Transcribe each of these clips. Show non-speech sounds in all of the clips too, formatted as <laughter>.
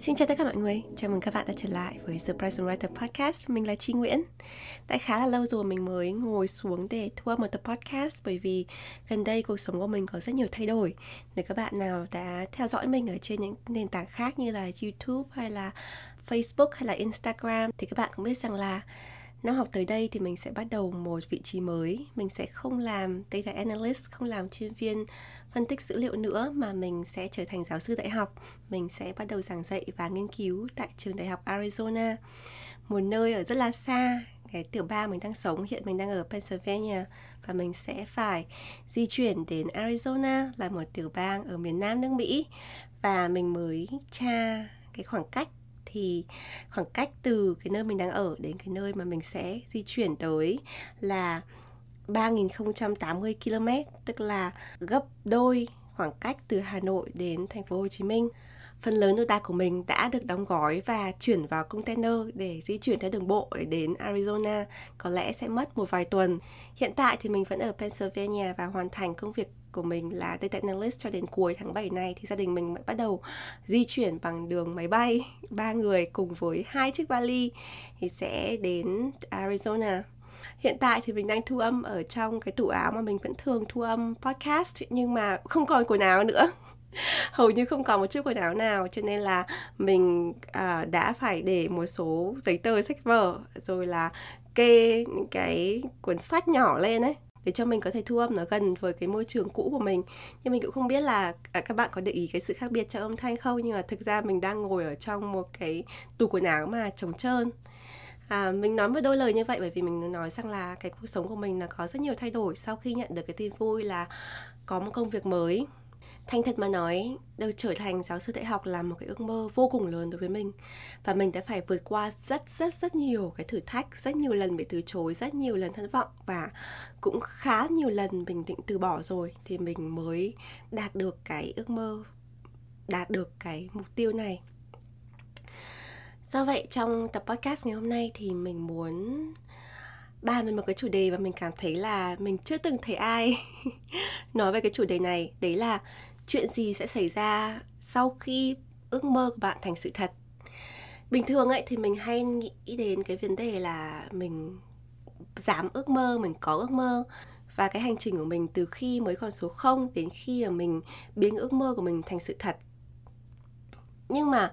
Xin chào tất cả mọi người, chào mừng các bạn đã trở lại với The Present Writer Podcast. Mình là Chi Nguyễn. Đã khá là lâu rồi mình mới ngồi xuống để thu âm một tập podcast Bởi vì gần đây cuộc sống của mình có rất nhiều thay đổi. Nếu các bạn nào đã theo dõi mình ở trên những nền tảng khác như là YouTube hay là Facebook hay là Instagram Thì các bạn cũng biết rằng là Năm học tới đây thì mình sẽ bắt đầu một vị trí mới. Mình sẽ không làm data analyst, không làm chuyên viên phân tích dữ liệu nữa mà mình sẽ trở thành giáo sư đại học. Mình sẽ bắt đầu giảng dạy và nghiên cứu tại trường đại học Arizona, một nơi ở rất là xa. Cái tiểu bang mình đang sống hiện mình đang ở Pennsylvania và mình sẽ phải di chuyển đến Arizona là một tiểu bang ở miền nam nước Mỹ. Và mình mới tra cái khoảng cách thì khoảng cách từ cái nơi mình đang ở đến cái nơi mà mình sẽ di chuyển tới là 3.080 km, tức là gấp đôi khoảng cách từ Hà Nội đến thành phố Hồ Chí Minh. Phần lớn đồ đạc của mình đã được đóng gói và chuyển vào container để di chuyển theo đường bộ để đến Arizona. Có lẽ sẽ mất một vài tuần. Hiện tại thì mình vẫn ở Pennsylvania và hoàn thành công việc của mình là data analyst cho đến cuối tháng 7 này thì gia đình mình bắt đầu di chuyển bằng đường máy bay. Ba người cùng với hai chiếc vali thì sẽ đến Arizona. Hiện tại thì mình đang thu âm ở trong cái tủ áo mà mình vẫn thường thu âm podcast nhưng mà không còn quần áo nữa. <laughs> Hầu như không còn một chiếc quần áo nào cho nên là mình à, đã phải để một số giấy tờ sách vở rồi là kê những cái cuốn sách nhỏ lên ấy để cho mình có thể thu âm nó gần với cái môi trường cũ của mình. Nhưng mình cũng không biết là à, các bạn có để ý cái sự khác biệt trong âm thanh không? Nhưng mà thực ra mình đang ngồi ở trong một cái tủ quần áo mà trống trơn. À, mình nói một đôi lời như vậy bởi vì mình nói rằng là cái cuộc sống của mình là có rất nhiều thay đổi sau khi nhận được cái tin vui là có một công việc mới. Thành thật mà nói, được trở thành giáo sư đại học là một cái ước mơ vô cùng lớn đối với mình. Và mình đã phải vượt qua rất rất rất nhiều cái thử thách Rất nhiều lần bị từ chối, rất nhiều lần thất vọng Và cũng khá nhiều lần mình định từ bỏ rồi Thì mình mới đạt được cái ước mơ, đạt được cái mục tiêu này. Do vậy trong tập podcast ngày hôm nay thì mình muốn bàn về một cái chủ đề và mình cảm thấy là mình chưa từng thấy ai <laughs> nói về cái chủ đề này. Đấy là chuyện gì sẽ xảy ra sau khi ước mơ của bạn thành sự thật? Bình thường ấy thì mình hay nghĩ đến cái vấn đề là mình dám ước mơ, mình có ước mơ. Và cái hành trình của mình từ khi mới còn số 0 đến khi mà mình biến ước mơ của mình thành sự thật. Nhưng mà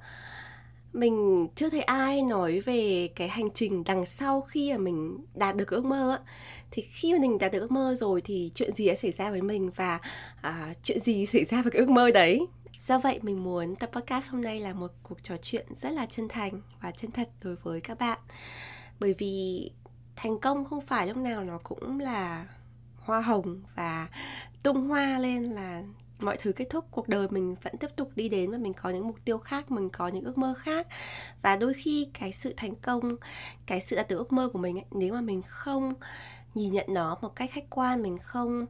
mình chưa thấy ai nói về cái hành trình đằng sau khi mà mình đạt được ước mơ á thì khi mà mình đạt được ước mơ rồi thì chuyện gì đã xảy ra với mình và à, chuyện gì <laughs> xảy ra với cái ước mơ đấy? Do vậy mình muốn tập podcast hôm nay là một cuộc trò chuyện rất là chân thành và chân thật đối với các bạn. Bởi vì thành công không phải lúc nào nó cũng là hoa hồng và tung hoa lên là mọi thứ kết thúc. Cuộc đời mình vẫn tiếp tục đi đến và mình có những mục tiêu khác mình có những ước mơ khác. Và đôi khi cái sự thành công cái sự đạt được ước mơ của mình ấy, nếu mà mình không nhìn nhận nó một cách khách quan mình không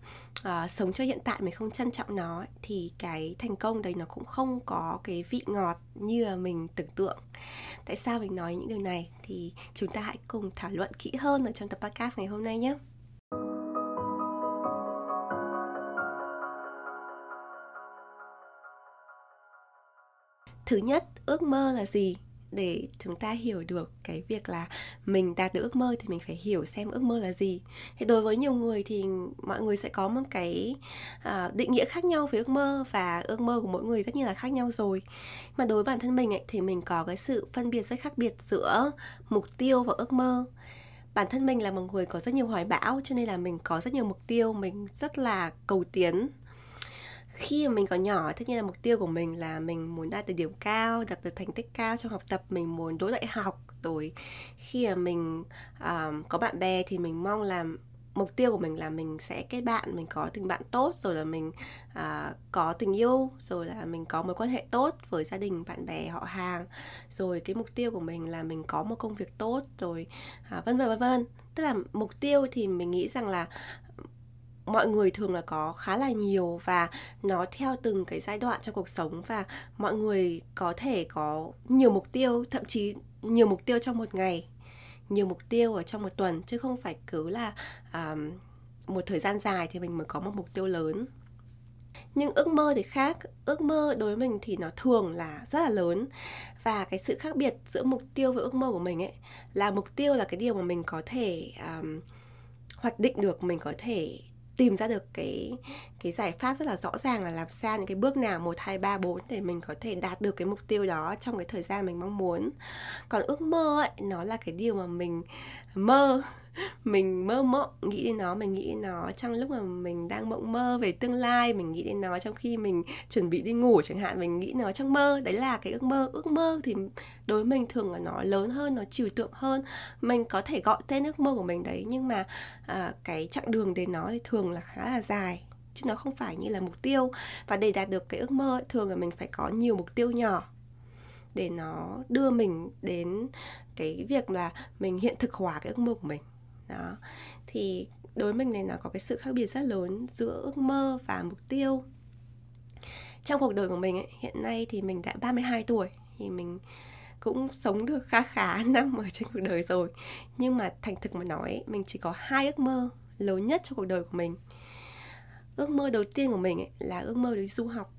uh, sống cho hiện tại mình không trân trọng nó ấy, thì cái thành công đấy nó cũng không có cái vị ngọt như là mình tưởng tượng. Tại sao mình nói những điều này? Thì chúng ta hãy cùng thảo luận kỹ hơn ở trong tập podcast ngày hôm nay nhé. Thứ nhất ước mơ là gì? Để chúng ta hiểu được cái việc là mình đạt được ước mơ thì mình phải hiểu xem ước mơ là gì. Thì đối với nhiều người thì mọi người sẽ có một cái uh, định nghĩa khác nhau về ước mơ và ước mơ của mỗi người tất nhiên là khác nhau rồi. Mà đối với bản thân mình ấy, thì mình có cái sự phân biệt rất khác biệt giữa mục tiêu và ước mơ. Bản thân mình là một người có rất nhiều hoài bão cho nên là mình có rất nhiều mục tiêu mình rất là cầu tiến khi mà mình còn nhỏ tất nhiên là mục tiêu của mình là mình muốn đạt được điểm cao đạt được thành tích cao trong học tập mình muốn đỗ đại học. Rồi khi mà mình um, có bạn bè thì mình mong là mục tiêu của mình là mình sẽ kết bạn mình có tình bạn tốt rồi là mình uh, có tình yêu rồi là mình có mối quan hệ tốt với gia đình bạn bè họ hàng. Rồi cái mục tiêu của mình là mình có một công việc tốt rồi uh, vân vân vân vân. Tức là mục tiêu thì mình nghĩ rằng là mọi người thường là có khá là nhiều và nó theo từng cái giai đoạn trong cuộc sống và mọi người có thể có nhiều mục tiêu thậm chí nhiều mục tiêu trong một ngày nhiều mục tiêu ở trong một tuần chứ không phải cứ là um, một thời gian dài thì mình mới có một mục tiêu lớn. Nhưng ước mơ thì khác ước mơ đối với mình thì nó thường là rất là lớn. Và cái sự khác biệt giữa mục tiêu với ước mơ của mình ấy là mục tiêu là cái điều mà mình có thể um, hoạch định được mình có thể tìm ra được cái cái giải pháp rất là rõ ràng là làm sao những cái bước nào một, hai, ba, bốn để mình có thể đạt được cái mục tiêu đó trong cái thời gian mình mong muốn. Còn ước mơ ấy, nó là cái điều mà mình mơ <laughs> mình mơ mộng, nghĩ đến nó, mình nghĩ đến nó trong lúc mà mình đang mộng mơ về tương lai, mình nghĩ đến nó trong khi mình chuẩn bị đi ngủ chẳng hạn, mình nghĩ nó trong mơ. Đấy là cái ước mơ ước mơ thì đối với mình thường là nó lớn hơn nó trừu tượng hơn. Mình có thể gọi tên ước mơ của mình đấy nhưng mà à, cái chặng đường đến nó thì thường là khá là dài chứ nó không phải như là mục tiêu. Và để đạt được cái ước mơ ấy, thường là mình phải có nhiều mục tiêu nhỏ để nó đưa mình đến cái việc là mình hiện thực hóa cái ước mơ của mình. Đó. Thì đối với mình này nó có cái sự khác biệt rất lớn giữa ước mơ và mục tiêu. Trong cuộc đời của mình ấy, hiện nay thì mình đã 32 tuổi thì mình cũng sống được khá khá <laughs> năm ở trên cuộc đời rồi. Nhưng mà thành thực mà nói mình chỉ có hai ước mơ lớn nhất trong cuộc đời của mình. Ước mơ đầu tiên của mình ấy, là ước mơ đi du học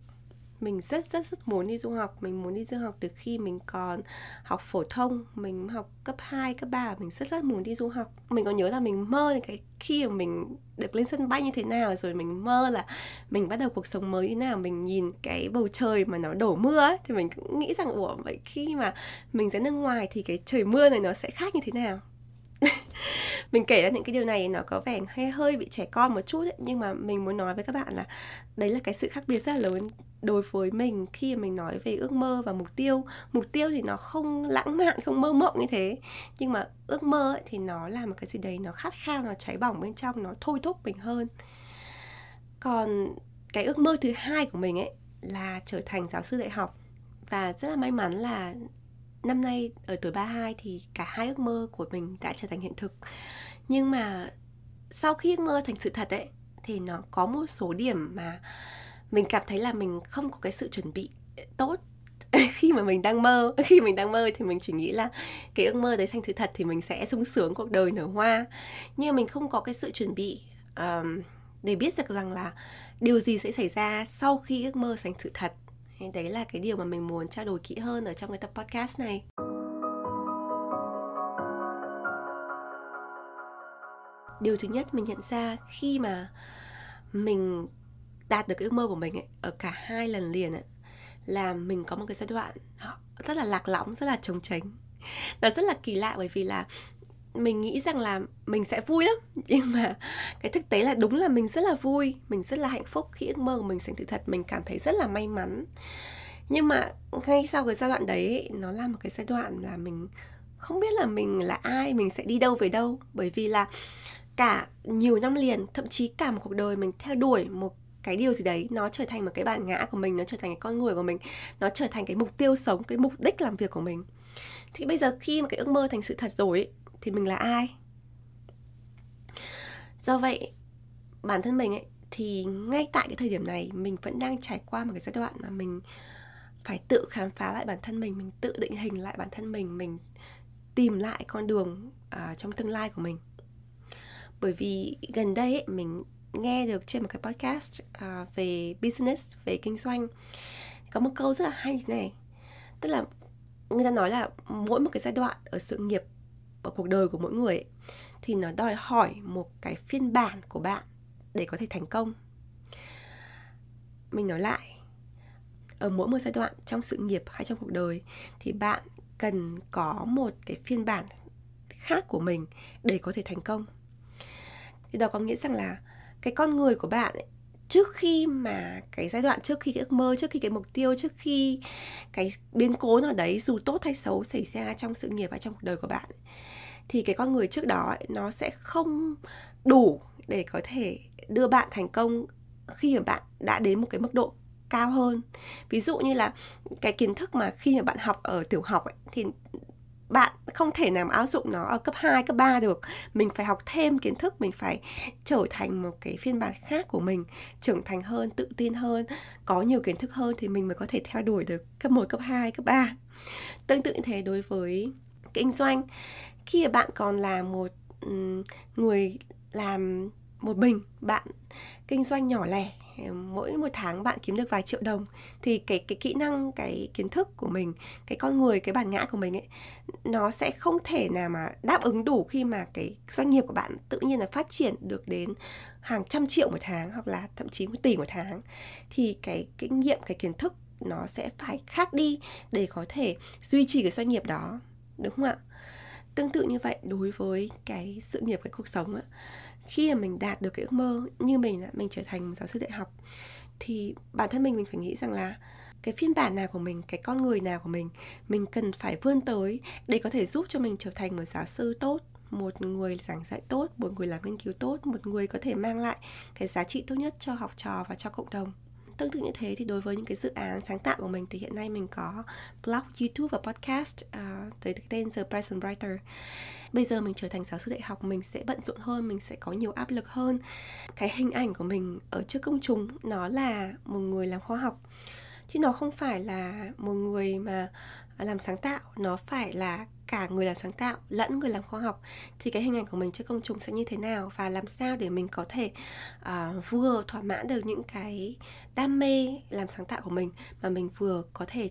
mình rất rất rất muốn đi du học. Mình muốn đi du học từ khi mình còn học phổ thông. Mình học cấp 2, cấp 3 mình rất rất muốn đi du học. Mình có nhớ là mình mơ cái khi mà mình được lên sân bay như thế nào rồi mình mơ là mình bắt đầu cuộc sống mới thế nào mình nhìn cái bầu trời mà nó đổ mưa ấy, thì mình cũng nghĩ rằng ủa vậy khi mà mình ra nước ngoài thì cái trời mưa này nó sẽ khác như thế nào? <laughs> Mình kể ra những cái điều này nó có vẻ hơi hơi bị trẻ con một chút ấy, nhưng mà mình muốn nói với các bạn là đấy là cái sự khác biệt rất là lớn đối với mình khi mình nói về ước mơ và mục tiêu. Mục tiêu thì nó không lãng mạn không mơ mộng như thế. Nhưng mà ước mơ ấy, thì nó là một cái gì đấy nó khát khao nó cháy bỏng bên trong nó thôi thúc mình hơn. Còn cái ước mơ thứ hai của mình ấy là trở thành giáo sư đại học. Và rất là may mắn là năm nay ở tuổi 32 thì cả hai ước mơ của mình đã trở thành hiện thực. Nhưng mà sau khi ước mơ thành sự thật ấy thì nó có một số điểm mà mình cảm thấy là mình không có cái sự chuẩn bị tốt <laughs> khi mà mình đang mơ. <laughs> Khi mình đang mơ thì mình chỉ nghĩ là cái ước mơ đấy thành sự thật thì mình sẽ sung sướng cuộc đời nở hoa. Nhưng mình không có cái sự chuẩn bị um, để biết được rằng là điều gì sẽ xảy ra sau khi ước mơ thành sự thật. Đấy là cái điều mà mình muốn trao đổi kỹ hơn ở trong cái tập podcast này. Điều thứ nhất mình nhận ra khi mà mình đạt được cái ước mơ của mình ấy, ở cả hai lần liền ấy, là mình có một cái giai đoạn rất là lạc lõng rất là trống tránh. Nó rất là kỳ lạ bởi vì là mình nghĩ rằng là mình sẽ vui lắm nhưng mà cái thực tế là đúng là mình rất là vui mình rất là hạnh phúc khi ước mơ của mình thành sự thật mình cảm thấy rất là may mắn. Nhưng mà ngay sau cái giai đoạn đấy nó là một cái giai đoạn là mình không biết là mình là ai mình sẽ đi đâu về đâu. Bởi vì là cả nhiều năm liền thậm chí cả một cuộc đời mình theo đuổi một cái điều gì đấy nó trở thành một cái bản ngã của mình nó trở thành cái con người của mình nó trở thành cái mục tiêu sống cái mục đích làm việc của mình. Thì bây giờ khi mà cái ước mơ thành sự thật rồi ấy, thì mình là ai? Do vậy bản thân mình ấy thì ngay tại cái thời điểm này mình vẫn đang trải qua một cái giai đoạn mà mình phải tự khám phá lại bản thân mình mình tự định hình lại bản thân mình mình tìm lại con đường uh, trong tương lai của mình. Bởi vì gần đây ấy, mình nghe được trên một cái podcast uh, về business về kinh doanh. Có một câu rất là hay như thế này. Tức là người ta nói là mỗi một cái giai đoạn ở sự nghiệp ở cuộc đời của mỗi người ấy, thì nó đòi hỏi một cái phiên bản của bạn để có thể thành công. Mình nói lại ở mỗi một giai đoạn trong sự nghiệp hay trong cuộc đời thì bạn cần có một cái phiên bản khác của mình để có thể thành công. Thì đó có nghĩa rằng là cái con người của bạn ấy, trước khi mà cái giai đoạn trước khi cái ước mơ trước khi cái mục tiêu trước khi cái biến cố nào đấy dù tốt hay xấu xảy ra trong sự nghiệp và trong cuộc đời của bạn thì cái con người trước đó ấy, nó sẽ không đủ để có thể đưa bạn thành công khi mà bạn đã đến một cái mức độ cao hơn. Ví dụ như là cái kiến thức mà khi mà bạn học ở tiểu học ấy, thì bạn không thể nào áp dụng nó ở cấp 2, cấp 3 được. Mình phải học thêm kiến thức, mình phải trở thành một cái phiên bản khác của mình, trưởng thành hơn, tự tin hơn, có nhiều kiến thức hơn thì mình mới có thể theo đuổi được cấp 1, cấp 2, cấp 3. Tương tự như thế đối với kinh doanh. Khi mà bạn còn là một người làm một mình, bạn kinh doanh nhỏ lẻ mỗi một tháng bạn kiếm được vài triệu đồng, thì cái cái kỹ năng, cái kiến thức của mình, cái con người, cái bản ngã của mình ấy, nó sẽ không thể nào mà đáp ứng đủ khi mà cái doanh nghiệp của bạn tự nhiên là phát triển được đến hàng trăm triệu một tháng hoặc là thậm chí một tỷ một tháng. Thì cái kinh nghiệm, cái kiến thức nó sẽ phải khác đi để có thể duy trì cái doanh nghiệp đó, đúng không ạ? Tương tự như vậy, đối với cái sự nghiệp, cái cuộc sống á khi mà mình đạt được cái ước mơ như mình là mình trở thành giáo sư đại học thì bản thân mình mình phải nghĩ rằng là cái phiên bản nào của mình cái con người nào của mình mình cần phải vươn tới để có thể giúp cho mình trở thành một giáo sư tốt một người giảng dạy tốt một người làm nghiên cứu tốt một người có thể mang lại cái giá trị tốt nhất cho học trò và cho cộng đồng. Tương tự như thế thì đối với những cái dự án sáng tạo của mình thì hiện nay mình có blog youtube và podcast ờ, uh, tới cái tên The Present Writer bây giờ mình trở thành giáo sư đại học mình sẽ bận rộn hơn mình sẽ có nhiều áp lực hơn. Cái hình ảnh của mình ở trước công chúng nó là một người làm khoa học. Chứ nó không phải là một người mà làm sáng tạo nó phải là cả người làm sáng tạo lẫn người làm khoa học. Thì cái hình ảnh của mình trước công chúng sẽ như thế nào và làm sao để mình có thể uh, vừa thỏa mãn được những cái đam mê làm sáng tạo của mình mà mình vừa có thể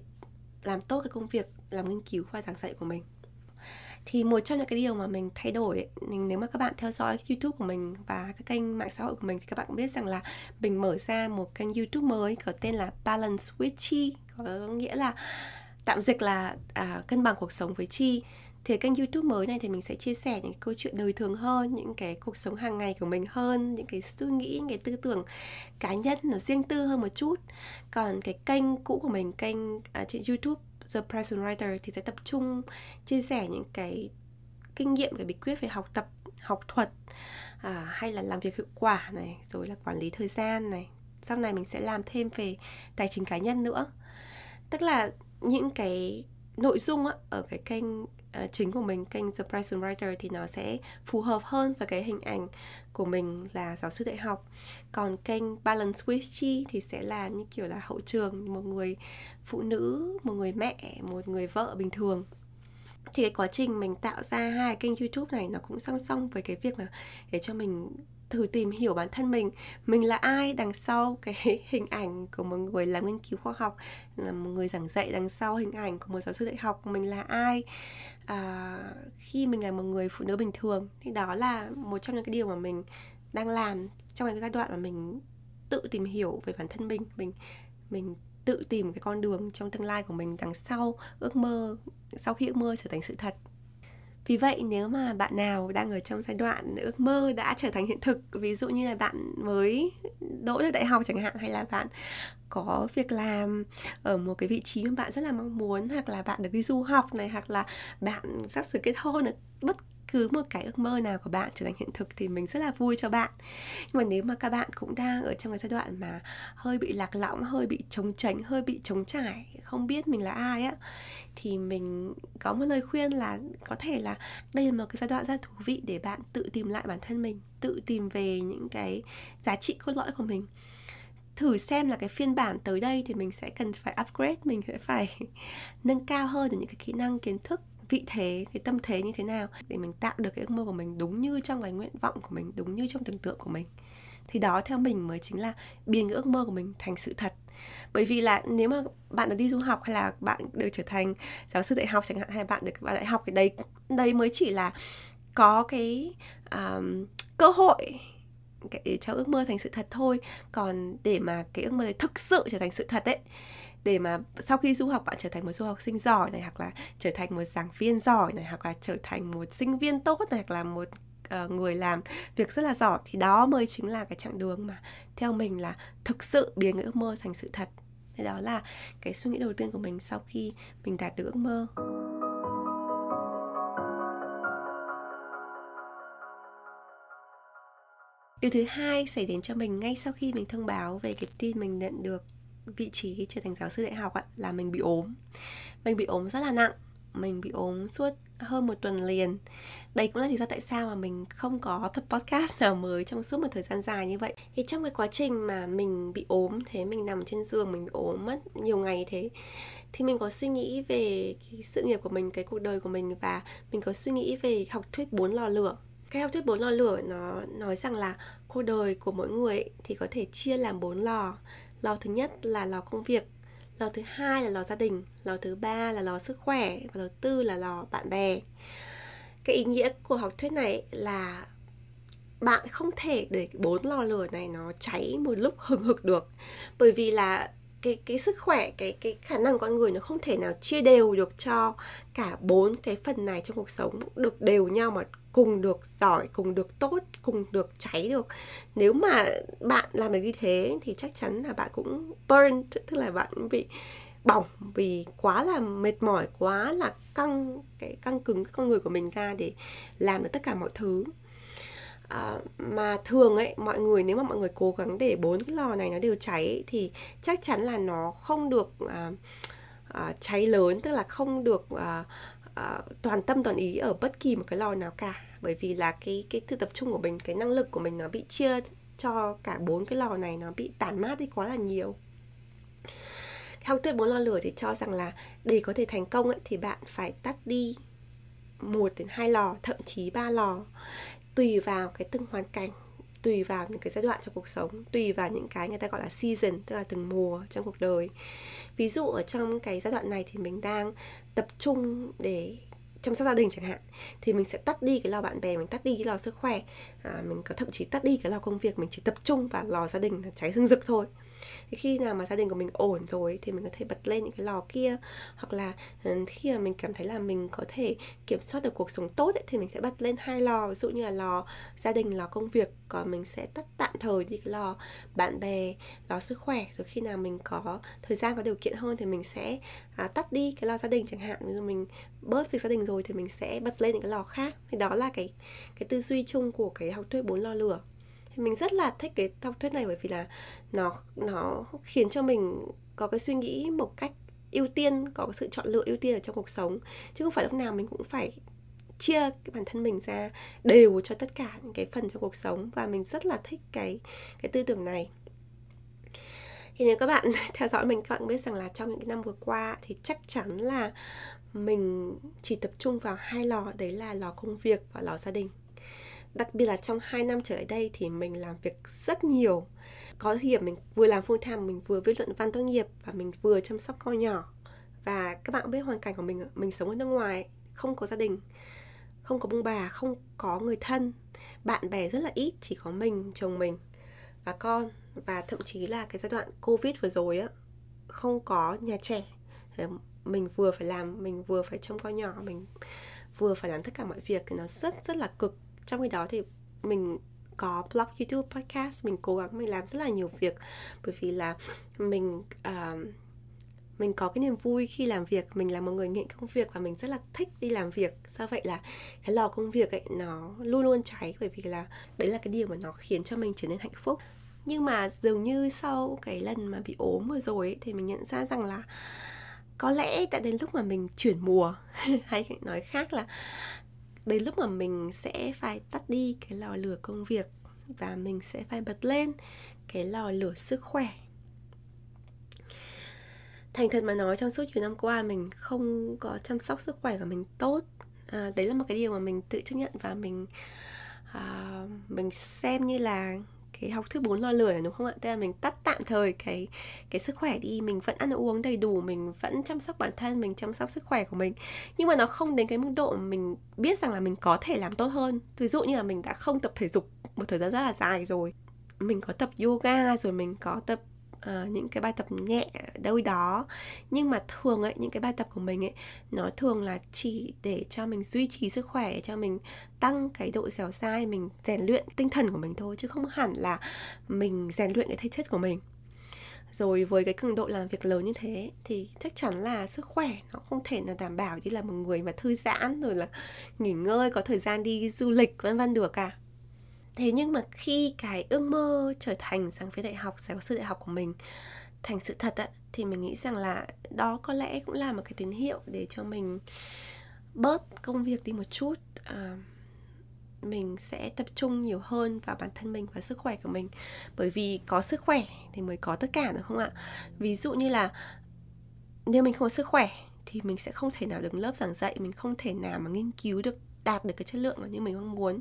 làm tốt cái công việc làm nghiên cứu và giảng dạy của mình? Thì một trong những cái điều mà mình thay đổi nếu mà các bạn theo dõi youtube của mình và các kênh mạng xã hội của mình thì các bạn cũng biết rằng là mình mở ra một kênh youtube mới có tên là balance with chi có nghĩa là tạm dịch là à, cân bằng cuộc sống với chi. Thì kênh youtube mới này thì mình sẽ chia sẻ những câu chuyện đời thường hơn những cái cuộc sống hàng ngày của mình hơn những cái suy nghĩ những cái tư tưởng cá nhân nó riêng tư hơn một chút. Còn cái kênh cũ của mình kênh à, trên youtube The Present Writer thì sẽ tập trung chia sẻ những cái kinh nghiệm cái bí quyết về học tập học thuật à, hay là làm việc hiệu quả này rồi là quản lý thời gian này. Sau này mình sẽ làm thêm về tài chính cá nhân nữa. Tức là những cái nội dung á, ở cái kênh uh, chính của mình kênh The Present Writer thì nó sẽ phù hợp hơn với cái hình ảnh của mình là giáo sư đại học. Còn kênh Balance with Chi thì sẽ là như kiểu là hậu trường một người phụ nữ một người mẹ một người vợ bình thường. Thì cái quá trình mình tạo ra hai kênh youtube này nó cũng song song với cái việc là để cho mình thử tìm hiểu bản thân mình. Mình là ai đằng sau cái <laughs> hình ảnh của một người làm nghiên cứu khoa học là một người giảng dạy đằng sau hình ảnh của một giáo sư đại học mình là ai? À, khi mình là một người phụ nữ bình thường thì đó là một trong những cái điều mà mình đang làm trong cái giai đoạn mà mình tự tìm hiểu về bản thân mình. Mình mình tự tìm cái con đường trong tương lai của mình đằng sau ước mơ sau khi ước mơ trở thành sự thật vì vậy, nếu mà bạn nào đang ở trong giai đoạn ước mơ đã trở thành hiện thực, ví dụ như là bạn mới đỗ được đại học chẳng hạn, hay là bạn có việc làm ở một cái vị trí mà bạn rất là mong muốn, hoặc là bạn được đi du học này, hoặc là bạn sắp sửa kết hôn bất cứ một cái ước mơ nào của bạn trở thành hiện thực thì mình rất là vui cho bạn. Nhưng mà nếu mà các bạn cũng đang ở trong cái giai đoạn mà hơi bị lạc lõng, hơi bị trống tránh, hơi bị trống trải, không biết mình là ai á, thì mình có một lời khuyên là có thể là đây là một cái giai đoạn rất thú vị để bạn tự tìm lại bản thân mình, tự tìm về những cái giá trị cốt lõi của mình. Thử xem là cái phiên bản tới đây thì mình sẽ cần phải upgrade, mình sẽ phải <laughs> nâng cao hơn được những cái kỹ năng kiến thức vị thế cái tâm thế như thế nào để mình tạo được cái ước mơ của mình đúng như trong cái nguyện vọng của mình đúng như trong tưởng tượng của mình. Thì đó theo mình mới chính là biến cái ước mơ của mình thành sự thật. Bởi vì là nếu mà bạn được đi du học hay là bạn được trở thành giáo sư đại học chẳng hạn hay bạn được vào đại học cái đấy đấy mới chỉ là có cái um, cơ hội để cho ước mơ thành sự thật thôi. Còn để mà cái ước mơ đấy thực sự trở thành sự thật ấy để mà sau khi du học bạn trở thành một du học sinh giỏi này hoặc là trở thành một giảng viên giỏi này hoặc là trở thành một sinh viên tốt này hoặc là một uh, người làm việc rất là giỏi thì đó mới chính là cái chặng đường mà theo mình là thực sự biến ước mơ thành sự thật. Thế đó là cái suy nghĩ đầu tiên của mình sau khi mình đạt được ước mơ. Điều thứ hai xảy đến cho mình ngay sau khi mình thông báo về cái tin mình nhận được vị trí trở thành giáo sư đại học ạ là mình bị ốm. Mình bị ốm rất là nặng mình bị ốm suốt hơn một tuần liền. Đây cũng là lý do tại sao mà mình không có tập podcast nào mới trong suốt một thời gian dài như vậy. Thì trong cái quá trình mà mình bị ốm thế mình nằm trên giường mình bị ốm mất nhiều ngày thế thì mình có suy nghĩ về cái sự nghiệp của mình cái cuộc đời của mình và mình có suy nghĩ về học thuyết bốn lò lửa. Cái học thuyết bốn lò lửa nó nói rằng là cuộc đời của mỗi người ấy, thì có thể chia làm bốn lò lò thứ nhất là lò công việc, lò thứ hai là lò gia đình, lò thứ ba là lò sức khỏe và lò tư là lò bạn bè. Cái ý nghĩa của học thuyết này là bạn không thể để bốn lò lửa này nó cháy một lúc hừng hực được. Bởi vì là cái cái sức khỏe, cái cái khả năng con người nó không thể nào chia đều được cho cả bốn cái phần này trong cuộc sống, được đều nhau mà cùng được giỏi cùng được tốt cùng được cháy được. Nếu mà bạn làm được như thế thì chắc chắn là bạn cũng burn tức là bạn bị bỏng vì quá là mệt mỏi quá là căng cái căng cứng cái con người của mình ra để làm được tất cả mọi thứ. À, mà thường ấy mọi người nếu mà mọi người cố gắng để bốn cái lò này nó đều cháy thì chắc chắn là nó không được à, à, cháy lớn tức là không được à, Ờ, toàn tâm toàn ý ở bất kỳ một cái lò nào cả. Bởi vì là cái cái sự tập trung của mình cái năng lực của mình nó bị chia cho cả bốn cái lò này nó bị tản mát đi quá là nhiều. Theo thuyết bốn lò lửa thì cho rằng là để có thể thành công ấy, thì bạn phải tắt đi một đến hai lò thậm chí ba lò tùy vào cái từng hoàn cảnh tùy vào những cái giai đoạn trong cuộc sống tùy vào những cái người ta gọi là season tức là từng mùa trong cuộc đời. Ví dụ ở trong cái giai đoạn này thì mình đang tập trung để chăm sóc gia đình chẳng hạn thì mình sẽ tắt đi cái lò bạn bè mình tắt đi cái lò sức khỏe. À, mình có thậm chí tắt đi cái lò công việc mình chỉ tập trung vào lò gia đình là cháy rừng rực thôi thì khi nào mà gia đình của mình ổn rồi thì mình có thể bật lên những cái lò kia. Hoặc là ừ, khi mà mình cảm thấy là mình có thể kiểm soát được cuộc sống tốt ấy, thì mình sẽ bật lên hai lò. Ví dụ như là lò gia đình lò công việc. Còn mình sẽ tắt tạm thời đi cái lò bạn bè lò sức khỏe. Rồi khi nào mình có thời gian có điều kiện hơn thì mình sẽ à, tắt đi cái lò gia đình chẳng hạn. Ví dụ mình bớt việc gia đình rồi thì mình sẽ bật lên những cái lò khác. Thì đó là cái cái tư duy chung của cái học thuyết bốn lò lửa thì mình rất là thích cái học thuyết này bởi vì là nó nó khiến cho mình có cái suy nghĩ một cách ưu tiên, có cái sự chọn lựa ưu tiên ở trong cuộc sống. Chứ không phải lúc nào mình cũng phải chia cái bản thân mình ra đều cho tất cả những cái phần trong cuộc sống. Và mình rất là thích cái cái tư tưởng này. Thì nếu các bạn <laughs> theo dõi mình, các bạn biết rằng là trong những năm vừa qua thì chắc chắn là mình chỉ tập trung vào hai lò. Đấy là lò công việc và lò gia đình đặc biệt là trong 2 năm trở lại đây thì mình làm việc rất nhiều. Có khi mình vừa làm full time, mình vừa viết luận văn tốt nghiệp và mình vừa chăm sóc con nhỏ. Và các bạn biết hoàn cảnh của mình mình sống ở nước ngoài, không có gia đình, không có bông bà, không có người thân. Bạn bè rất là ít, chỉ có mình, chồng mình và con. Và thậm chí là cái giai đoạn covid vừa rồi á, không có nhà trẻ. Mình vừa phải làm, mình vừa phải trông con nhỏ, mình vừa phải làm tất cả mọi việc. Thì nó rất rất là cực trong khi đó thì mình có blog youtube podcast mình cố gắng mình làm rất là nhiều việc. Bởi vì là mình uh, mình có cái niềm vui khi làm việc mình là một người nghiện công việc và mình rất là thích đi làm việc. Do vậy là cái lò công việc ấy nó luôn luôn cháy bởi vì là đấy là cái điều mà nó khiến cho mình trở nên hạnh phúc. Nhưng mà dường như sau cái lần mà bị ốm vừa rồi ấy, thì mình nhận ra rằng là có lẽ đã đến lúc mà mình chuyển mùa. <laughs> Hay nói khác là đến lúc mà mình sẽ phải tắt đi cái lò lửa công việc và mình sẽ phải bật lên cái lò lửa sức khỏe. Thành thật mà nói trong suốt nhiều năm qua mình không có chăm sóc sức khỏe của mình tốt. À, đấy là một cái điều mà mình tự chấp nhận và mình à, mình xem như là cái học thứ bốn lo lười đúng không ạ? Tức là mình tắt tạm thời cái cái sức khỏe đi. Mình vẫn ăn uống đầy đủ, mình vẫn chăm sóc bản thân, mình chăm sóc sức khỏe của mình. Nhưng mà nó không đến cái mức độ mình biết rằng là mình có thể làm tốt hơn. Ví dụ như là mình đã không tập thể dục một thời gian rất là dài rồi. Mình có tập yoga, rồi mình có tập uh, những cái bài tập nhẹ đâu đó. Nhưng mà thường ấy những cái bài tập của mình ấy nó thường là chỉ để cho mình duy trì sức khỏe cho mình tăng cái độ dẻo dai mình rèn luyện tinh thần của mình thôi chứ không hẳn là mình rèn luyện cái thể chất của mình. Rồi với cái cường độ làm việc lớn như thế thì chắc chắn là sức khỏe nó không thể là đảm bảo như là một người mà thư giãn rồi là nghỉ ngơi có thời gian đi du lịch vân vân được cả thế nhưng mà khi cái ước mơ trở thành giảng viên đại học giáo sư đại học của mình thành sự thật á thì mình nghĩ rằng là đó có lẽ cũng là một cái tín hiệu để cho mình bớt công việc đi một chút. À, mình sẽ tập trung nhiều hơn vào bản thân mình và sức khỏe của mình. Bởi vì có sức khỏe thì mới có tất cả được không ạ? Ví dụ như là nếu mình không có sức khỏe thì mình sẽ không thể nào đứng lớp giảng dạy mình không thể nào mà nghiên cứu được đạt được cái chất lượng mà như mình mong muốn.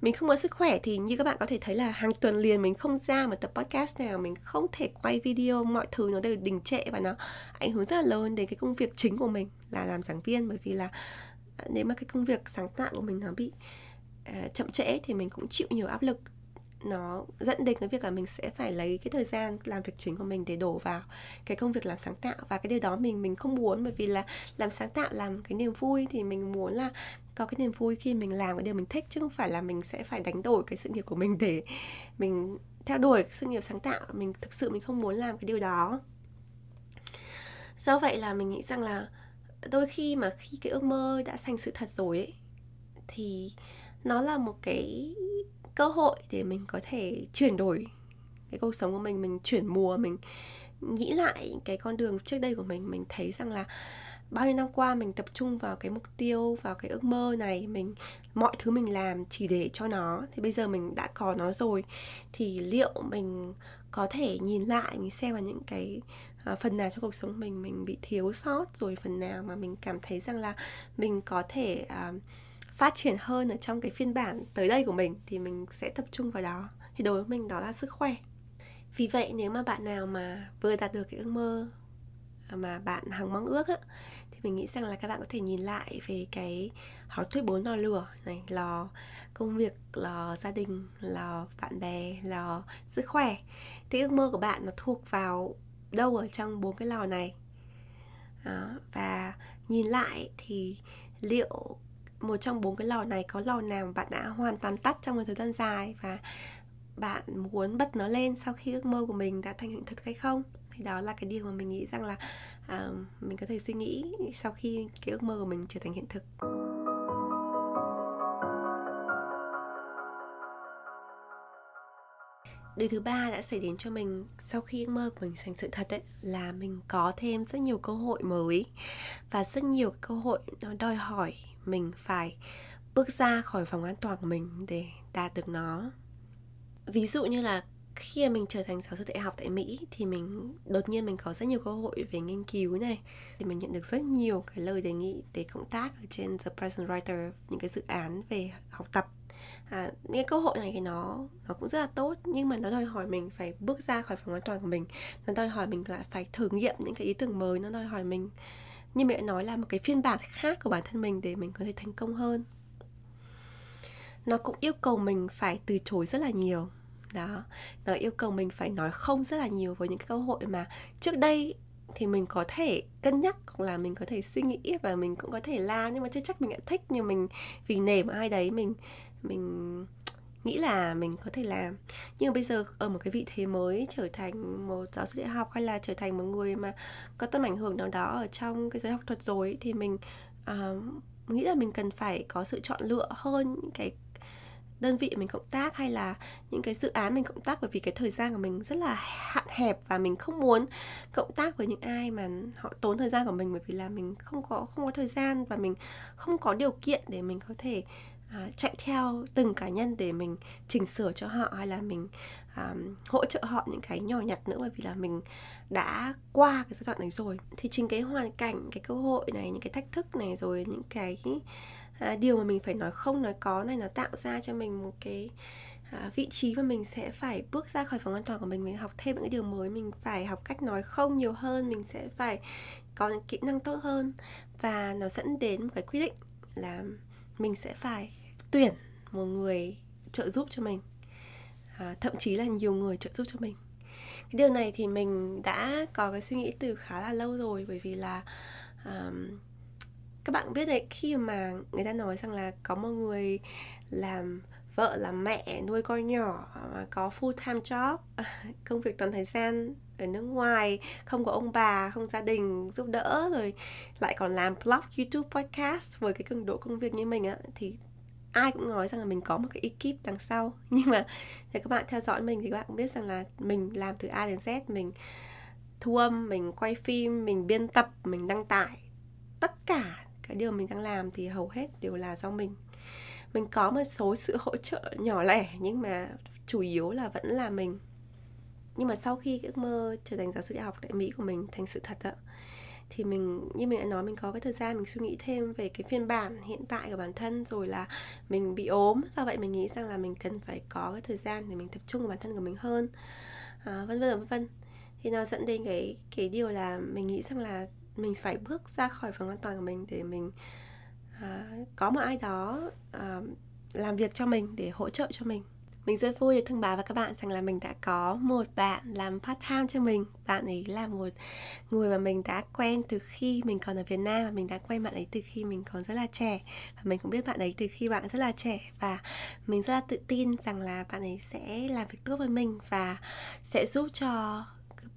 Mình không có sức khỏe thì như các bạn có thể thấy là hàng tuần liền mình không ra một tập podcast nào mình không thể quay video mọi thứ nó đều đình trệ và nó ảnh hưởng rất là lớn đến cái công việc chính của mình là làm giảng viên. Bởi vì là à, nếu mà cái công việc sáng tạo của mình nó bị uh, chậm trễ thì mình cũng chịu nhiều áp lực nó dẫn đến cái việc là mình sẽ phải lấy cái thời gian làm việc chính của mình để đổ vào cái công việc làm sáng tạo. Và cái điều đó mình mình không muốn, bởi vì là làm sáng tạo, làm cái niềm vui thì mình muốn là có cái niềm vui khi mình làm cái điều mình thích, chứ không phải là mình sẽ phải đánh đổi cái sự nghiệp của mình để mình theo đuổi sự nghiệp sáng tạo. Mình, thực sự mình không muốn làm cái điều đó. Do vậy là mình nghĩ rằng là đôi khi mà khi cái ước mơ đã thành sự thật rồi ấy, thì nó là một cái cơ hội để mình có thể chuyển đổi cái cuộc sống của mình mình chuyển mùa mình nghĩ lại cái con đường trước đây của mình. Mình thấy rằng là bao nhiêu năm qua mình tập trung vào cái mục tiêu vào cái ước mơ này mình mọi thứ mình làm chỉ để cho nó. Thì bây giờ mình đã có nó rồi thì liệu mình có thể nhìn lại mình xem vào những cái uh, phần nào trong cuộc sống mình mình bị thiếu sót rồi phần nào mà mình cảm thấy rằng là mình có thể uh, phát triển hơn ở trong cái phiên bản tới đây của mình thì mình sẽ tập trung vào đó. Thì đối với mình đó là sức khỏe. Vì vậy nếu mà bạn nào mà vừa đạt được cái ước mơ mà bạn hằng mong ước á, thì mình nghĩ rằng là các bạn có thể nhìn lại về cái hỏi thuyết bốn lò lửa này, lò công việc, lò gia đình, lò bạn bè, lò sức khỏe. Thì ước mơ của bạn nó thuộc vào đâu ở trong bốn cái lò này? Đó. và nhìn lại thì liệu một trong bốn cái lò này có lò nào mà bạn đã hoàn toàn tắt trong một thời gian dài và bạn muốn bật nó lên sau khi ước mơ của mình đã thành hiện thực hay không? Thì đó là cái điều mà mình nghĩ rằng là uh, mình có thể suy nghĩ sau khi cái ước mơ của mình trở thành hiện thực. Điều thứ ba đã xảy đến cho mình sau khi ước mơ của mình thành sự thật ấy, là mình có thêm rất nhiều cơ hội mới. Và rất nhiều cơ hội nó đòi hỏi mình phải bước ra khỏi vòng an toàn của mình để đạt được nó. Ví dụ như là khi mà mình trở thành giáo sư đại học tại Mỹ thì mình, đột nhiên mình có rất nhiều cơ hội về nghiên cứu này. Thì mình nhận được rất nhiều cái lời đề nghị để cộng tác ở trên The Present Writer, những cái dự án về học tập à, những cơ hội này thì nó nó cũng rất là tốt nhưng mà nó đòi hỏi mình phải bước ra khỏi vòng an toàn của mình. Nó đòi hỏi mình lại phải thử nghiệm những cái ý tưởng mới nó đòi hỏi mình như mẹ nói là một cái phiên bản khác của bản thân mình để mình có thể thành công hơn. Nó cũng yêu cầu mình phải từ chối rất là nhiều đó. Nó yêu cầu mình phải nói không rất là nhiều với những cái cơ hội mà trước đây thì mình có thể cân nhắc hoặc là mình có thể suy nghĩ và mình cũng có thể la nhưng mà chưa chắc mình đã thích nhưng mình vì nể một ai đấy mình mình nghĩ là mình có thể làm. Nhưng mà bây giờ ở một cái vị thế mới trở thành một giáo sư đại học hay là trở thành một người mà có tầm ảnh hưởng nào đó ở trong cái giới học thuật rồi thì mình uh, nghĩ là mình cần phải có sự chọn lựa hơn những cái đơn vị mình cộng tác hay là những cái dự án mình cộng tác bởi vì cái thời gian của mình rất là hạn hẹp và mình không muốn cộng tác với những ai mà họ tốn thời gian của mình bởi vì là mình không có không có thời gian và mình không có điều kiện để mình có thể à, chạy theo từng cá nhân để mình chỉnh sửa cho họ hay là mình à, hỗ trợ họ những cái nhỏ nhặt nữa bởi vì là mình đã qua cái giai đoạn này rồi. Thì chính cái hoàn cảnh cái cơ hội này những cái thách thức này rồi những cái à, điều mà mình phải nói không nói có này nó tạo ra cho mình một cái à, vị trí mà mình sẽ phải bước ra khỏi phòng an toàn của mình. Mình học thêm những cái điều mới mình phải học cách nói không nhiều hơn mình sẽ phải có những kỹ năng tốt hơn. Và nó dẫn đến một cái quyết định là mình sẽ phải tuyển một người trợ giúp cho mình. À, thậm chí là nhiều người trợ giúp cho mình. Cái điều này thì mình đã có cái suy nghĩ từ khá là lâu rồi bởi vì là um, các bạn biết đấy khi mà người ta nói rằng là có một người làm vợ làm mẹ nuôi con nhỏ mà có full time job <laughs> công việc toàn thời gian ở nước ngoài, không có ông bà, không gia đình giúp đỡ, rồi lại còn làm blog, youtube, podcast với cái cường độ công việc như mình á, thì ai cũng nói rằng là mình có một cái ekip đằng sau. <laughs> Nhưng mà để các bạn theo dõi mình thì các bạn cũng biết rằng là mình làm từ A đến Z, mình thu âm, mình quay phim, mình biên tập, mình đăng tải. Tất cả cái điều mình đang làm thì hầu hết đều là do mình. Mình có một số sự hỗ trợ nhỏ lẻ nhưng mà chủ yếu là vẫn là mình nhưng mà sau khi ước mơ trở thành giáo sư đại học tại mỹ của mình thành sự thật ạ thì mình như mình đã nói mình có cái thời gian mình suy nghĩ thêm về cái phiên bản hiện tại của bản thân rồi là mình bị ốm. Do vậy mình nghĩ rằng là mình cần phải có cái thời gian để mình tập trung vào bản thân của mình hơn. À, vân vân vân vân. Thì nó dẫn đến cái cái điều là mình nghĩ rằng là mình phải bước ra khỏi vùng an toàn của mình để mình à, có một ai đó à, làm việc cho mình để hỗ trợ cho mình mình rất vui được thông báo với các bạn rằng là mình đã có một bạn làm part time cho mình. Bạn ấy là một người mà mình đã quen từ khi mình còn ở Việt Nam và mình đã quen bạn ấy từ khi mình còn rất là trẻ. Và mình cũng biết bạn ấy từ khi bạn rất là trẻ và mình rất là tự tin rằng là bạn ấy sẽ làm việc tốt với mình và sẽ giúp cho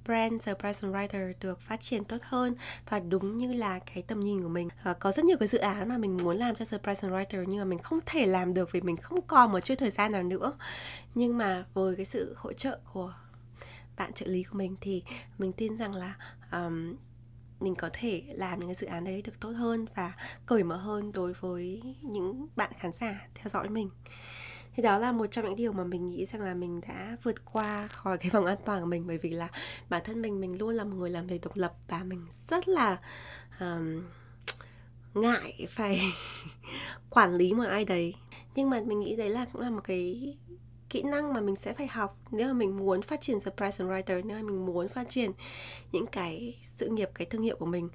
brand The Present Writer được phát triển tốt hơn và đúng như là cái tầm nhìn của mình. À, có rất nhiều cái dự án mà mình muốn làm cho The Present Writer nhưng mà mình không thể làm được vì mình không còn một chút thời gian nào nữa. Nhưng mà với cái sự hỗ trợ của bạn trợ lý của mình thì mình tin rằng là um, mình có thể làm những cái dự án đấy được tốt hơn và cởi mở hơn đối với những bạn khán giả theo dõi mình thì đó là một trong những điều mà mình nghĩ rằng là mình đã vượt qua khỏi cái vòng an toàn của mình. Bởi vì là bản thân mình mình luôn là một người làm việc độc lập và mình rất là um, ngại phải <laughs> quản lý một ai đấy. Nhưng mà mình nghĩ đấy là cũng là một cái kỹ năng mà mình sẽ phải học. Nếu mà mình muốn phát triển the present writer nếu mà mình muốn phát triển những cái sự nghiệp cái thương hiệu của mình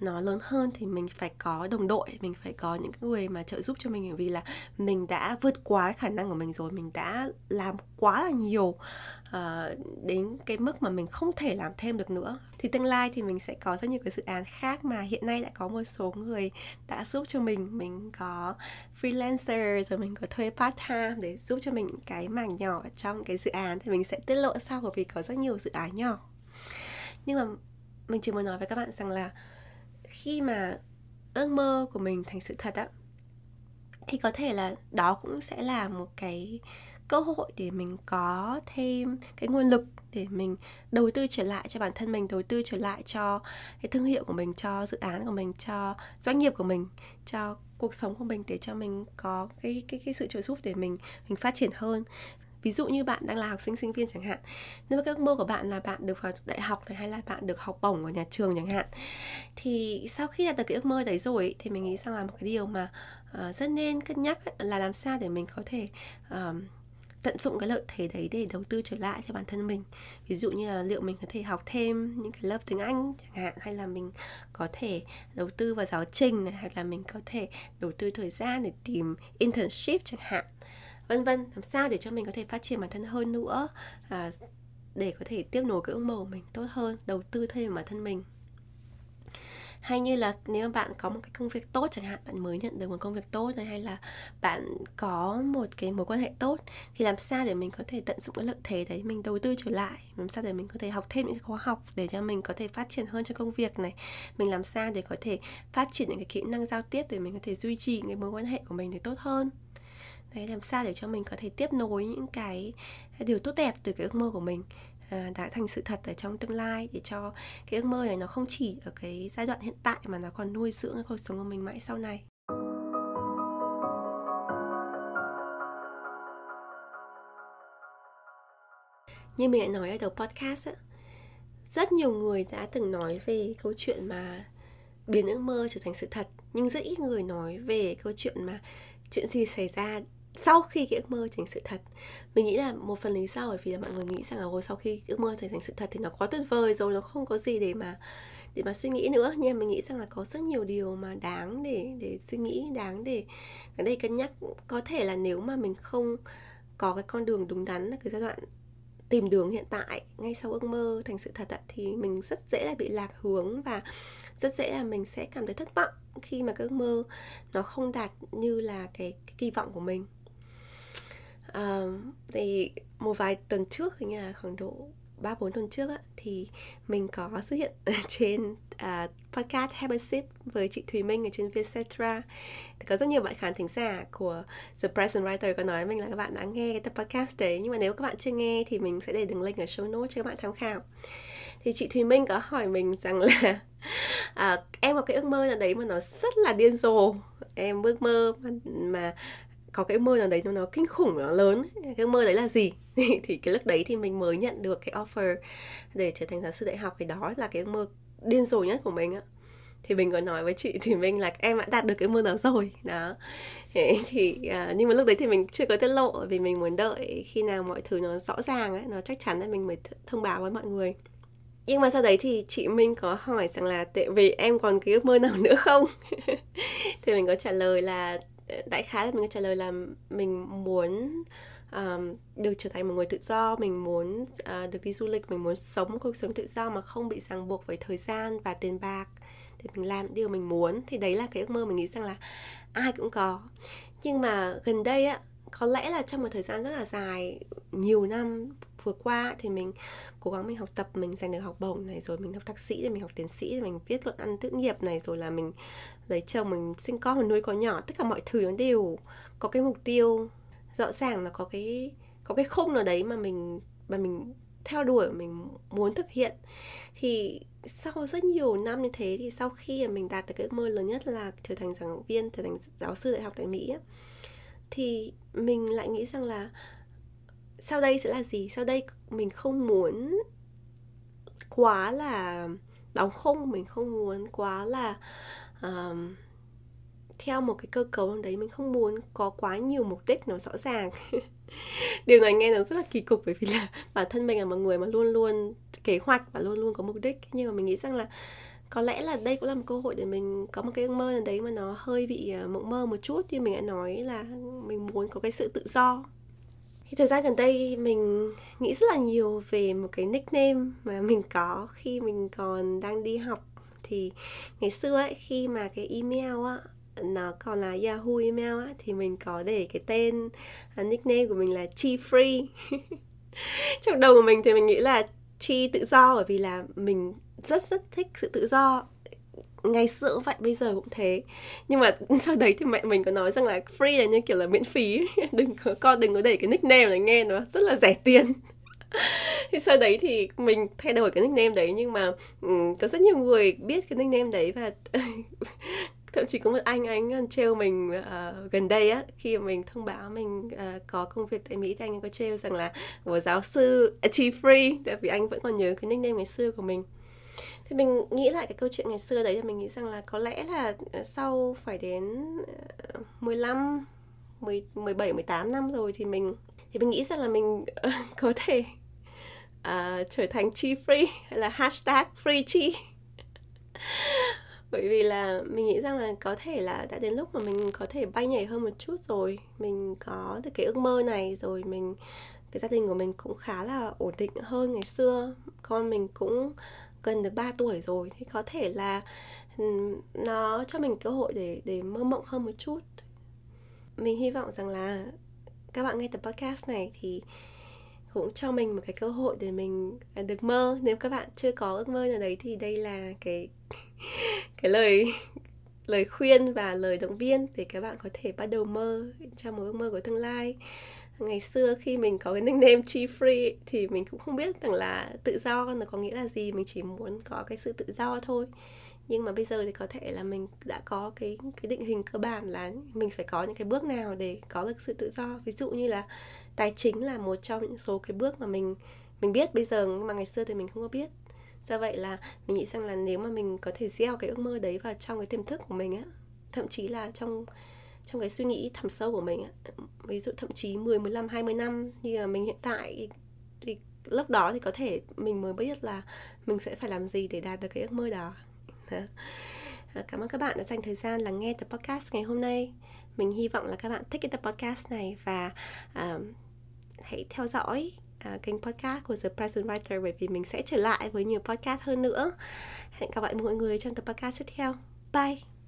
nó lớn hơn thì mình phải có đồng đội mình phải có những người mà trợ giúp cho mình bởi vì là mình đã vượt quá khả năng của mình rồi mình đã làm quá là nhiều uh, đến cái mức mà mình không thể làm thêm được nữa. Thì tương lai thì mình sẽ có rất nhiều cái dự án khác mà hiện nay đã có một số người đã giúp cho mình. Mình có freelancer rồi mình có thuê part time để giúp cho mình cái mảng nhỏ trong cái dự án thì mình sẽ tiết lộ sau bởi vì có rất nhiều dự án nhỏ. Nhưng mà mình chỉ muốn nói với các bạn rằng là khi mà ước mơ của mình thành sự thật á, thì có thể là đó cũng sẽ là một cái cơ hội để mình có thêm cái nguồn lực để mình đầu tư trở lại cho bản thân mình, đầu tư trở lại cho cái thương hiệu của mình, cho dự án của mình, cho doanh nghiệp của mình, cho cuộc sống của mình để cho mình có cái cái cái sự trợ giúp để mình mình phát triển hơn ví dụ như bạn đang là học sinh sinh viên chẳng hạn. Nếu mà cái ước mơ của bạn là bạn được vào đại học này hay là bạn được học bổng ở nhà trường chẳng hạn thì sau khi đạt được cái ước mơ đấy rồi thì mình nghĩ rằng là một cái điều mà uh, rất nên cân nhắc là làm sao để mình có thể uh, tận dụng cái lợi thế đấy để đầu tư trở lại cho bản thân mình. Ví dụ như là liệu mình có thể học thêm những cái lớp tiếng anh chẳng hạn hay là mình có thể đầu tư vào giáo trình này hay là mình có thể đầu tư thời gian để tìm internship chẳng hạn vân vân làm sao để cho mình có thể phát triển bản thân hơn nữa à, để có thể tiếp nối cái ước mơ của mình tốt hơn đầu tư thêm vào bản thân mình. Hay như là nếu bạn có một cái công việc tốt chẳng hạn bạn mới nhận được một công việc tốt này hay là bạn có một cái mối quan hệ tốt thì làm sao để mình có thể tận dụng cái lợi thế đấy mình đầu tư trở lại làm sao để mình có thể học thêm những cái khóa học để cho mình có thể phát triển hơn cho công việc này? Mình làm sao để có thể phát triển những cái kỹ năng giao tiếp để mình có thể duy trì cái mối quan hệ của mình để tốt hơn? Đấy làm sao để cho mình có thể tiếp nối những cái điều tốt đẹp từ cái ước mơ của mình à, đã thành sự thật ở trong tương lai để cho cái ước mơ này nó không chỉ ở cái giai đoạn hiện tại mà nó còn nuôi dưỡng cái cuộc sống của mình mãi sau này. Như mình đã nói ở đầu podcast á, rất nhiều người đã từng nói về câu chuyện mà biến ước mơ trở thành sự thật nhưng rất ít người nói về câu chuyện mà chuyện gì xảy ra sau khi cái ước mơ thành sự thật. Mình nghĩ là một phần lý do bởi vì là mọi người nghĩ rằng là ôi sau khi ước mơ trở thành sự thật thì nó quá tuyệt vời rồi nó không có gì để mà để mà suy nghĩ nữa. Nhưng mà mình nghĩ rằng là có rất nhiều điều mà đáng để để suy nghĩ đáng để ở đây cân nhắc. Có thể là nếu mà mình không có cái con đường đúng đắn là cái giai đoạn tìm đường hiện tại ngay sau ước mơ thành sự thật ạ, thì mình rất dễ là bị lạc hướng và rất dễ là mình sẽ cảm thấy thất vọng khi mà cái ước mơ nó không đạt như là cái, cái kỳ vọng của mình um, thì một vài tuần trước hình như là khoảng độ ba bốn tuần trước á, thì mình có xuất hiện <laughs> trên uh, podcast Have a Sip với chị Thùy Minh ở trên Vietcetera. Có rất nhiều bạn khán thính giả của The Present Writer có nói mình là các bạn đã nghe cái tập podcast đấy nhưng mà nếu các bạn chưa nghe thì mình sẽ để đường link ở show notes cho các bạn tham khảo. Thì chị Thùy Minh có hỏi mình rằng là <laughs> à, em có cái ước mơ nào đấy mà nó rất là điên rồ. Em ước mơ mà, mà có cái mơ nào đấy nó nó kinh khủng nó lớn cái mơ đấy là gì? <laughs> Thì cái lúc đấy thì mình mới nhận được cái offer để trở thành giáo sư đại học thì đó là cái mơ điên rồ nhất của mình á. Thì mình có nói với chị thì mình là em đã đạt được cái mơ đó rồi. Đó. Thế thì à, nhưng mà lúc đấy thì mình chưa có tiết lộ vì mình muốn đợi khi nào mọi thứ nó rõ ràng ấy nó chắc chắn là mình mới thông báo với mọi người. Nhưng mà sau đấy thì chị Minh có hỏi rằng là tại vì em còn cái ước mơ nào nữa không? <laughs> Thì mình có trả lời là đại khái là mình trả lời là mình muốn um, được trở thành một người tự do mình muốn uh, được đi du lịch mình muốn sống một cuộc sống tự do mà không bị ràng buộc với thời gian và tiền bạc để mình làm điều mình muốn. Thì đấy là cái ước mơ mình nghĩ rằng là ai cũng có. Nhưng mà gần đây á có lẽ là trong một thời gian rất là dài nhiều năm vừa qua thì mình cố gắng mình học tập, mình giành được học bổng này, rồi mình học thạc sĩ, rồi mình học tiến sĩ, rồi mình viết luận ăn tốt nghiệp này, rồi là mình lấy chồng, mình sinh con, mình nuôi con nhỏ. Tất cả mọi thứ nó đều có cái mục tiêu rõ ràng là có cái có cái khung nào đấy mà mình mà mình theo đuổi, mình muốn thực hiện. Thì sau rất nhiều năm như thế thì sau khi mình đạt được cái ước mơ lớn nhất là trở thành giảng viên, trở thành giáo sư đại học tại mỹ thì mình lại nghĩ rằng là sau đây sẽ là gì? Sau đây mình không muốn quá là đóng khung mình không muốn quá là uh, theo một cái cơ cấu đấy mình không muốn có quá nhiều mục đích nó rõ ràng. <laughs> Điều này nghe nó rất là kỳ cục bởi vì là bản thân mình là một người mà luôn luôn kế hoạch và luôn luôn có mục đích. Nhưng mà mình nghĩ rằng là có lẽ là đây cũng là một cơ hội để mình có một cái ước mơ nào đấy mà nó hơi bị ờ, mộng mơ một chút. Như mình đã nói là mình muốn có cái sự tự do thì thời gian gần đây mình nghĩ rất là nhiều về một cái nickname mà mình có khi mình còn đang đi học. Thì ngày xưa ấy khi mà cái email á nó còn là Yahoo email á thì mình có để cái tên uh, nickname của mình là Chi Free. <laughs> Trong đầu của mình thì mình nghĩ là Chi tự do bởi vì là mình rất rất thích sự tự do ngày xưa cũng vậy bây giờ cũng thế. Nhưng mà <laughs> sau đấy thì mẹ mình có nói rằng là free là như kiểu là miễn phí. <laughs> Đừng có con đừng có để cái nickname này nghe nó rất là rẻ tiền. <laughs> Thì sau đấy thì mình thay đổi cái nickname đấy nhưng mà um, có rất nhiều người biết cái nickname đấy và thậm chí có một anh anh trêu mình uh, gần đây á khi mà mình thông báo mình uh, có công việc tại Mỹ thì anh có trêu rằng là của giáo sư à, Chi Free. Tại vì anh vẫn còn nhớ cái nickname ngày xưa của mình thì mình nghĩ lại cái câu chuyện ngày xưa đấy thì mình nghĩ rằng là có lẽ là ờ, sau phải đến 15 10, 17 18 năm rồi thì mình thì mình nghĩ rằng là mình ờ, <laughs> có thể uh, trở thành chi free hay là hashtag free chi. <laughs> Bởi vì là mình nghĩ rằng là có thể là đã đến lúc mà mình có thể bay nhảy hơn một chút rồi mình có được cái ước mơ này rồi mình cái gia đình của mình cũng khá là ổn định hơn ngày xưa. Con mình cũng gần được 3 tuổi rồi, thì có thể là ừ, nó cho mình cơ hội để để mơ mộng hơn một chút. Mình hy vọng rằng là các bạn nghe tập podcast này thì cũng cho mình một cái cơ hội để mình được mơ. Nếu các bạn chưa có ước mơ nào đấy thì đây là cái <laughs> cái lời lời khuyên và lời động viên để các bạn có thể bắt đầu mơ cho một ước mơ của tương lai ngày xưa khi mình có cái nickname chi free thì mình cũng không biết rằng là tự do nó có nghĩa là gì. Mình chỉ muốn có cái sự tự do thôi. Nhưng mà bây giờ thì có thể là mình đã có cái cái định hình cơ bản là mình phải có những cái bước nào để có được sự tự do. Ví dụ như là tài chính là một trong những số cái bước mà mình mình biết bây giờ, nhưng mà ngày xưa thì mình không có biết. Do vậy là mình nghĩ rằng là nếu mà mình có thể gieo cái ước mơ đấy vào trong cái tiềm thức của mình á, thậm chí là trong trong cái suy nghĩ thẳm sâu của mình ví dụ thậm chí 10, 15, 20 năm như là mình hiện tại thì lúc đó thì có thể mình mới biết là mình sẽ phải làm gì để đạt được cái ước mơ đó. Ờ, cảm ơn các bạn đã dành thời gian lắng nghe tập podcast ngày hôm nay. Mình hy vọng là các bạn thích cái tập podcast này và uh, hãy theo dõi uh, kênh podcast của The Present Writer bởi vì mình sẽ trở lại với nhiều podcast hơn nữa. Hẹn gặp lại mọi người trong tập podcast tiếp theo. Bye!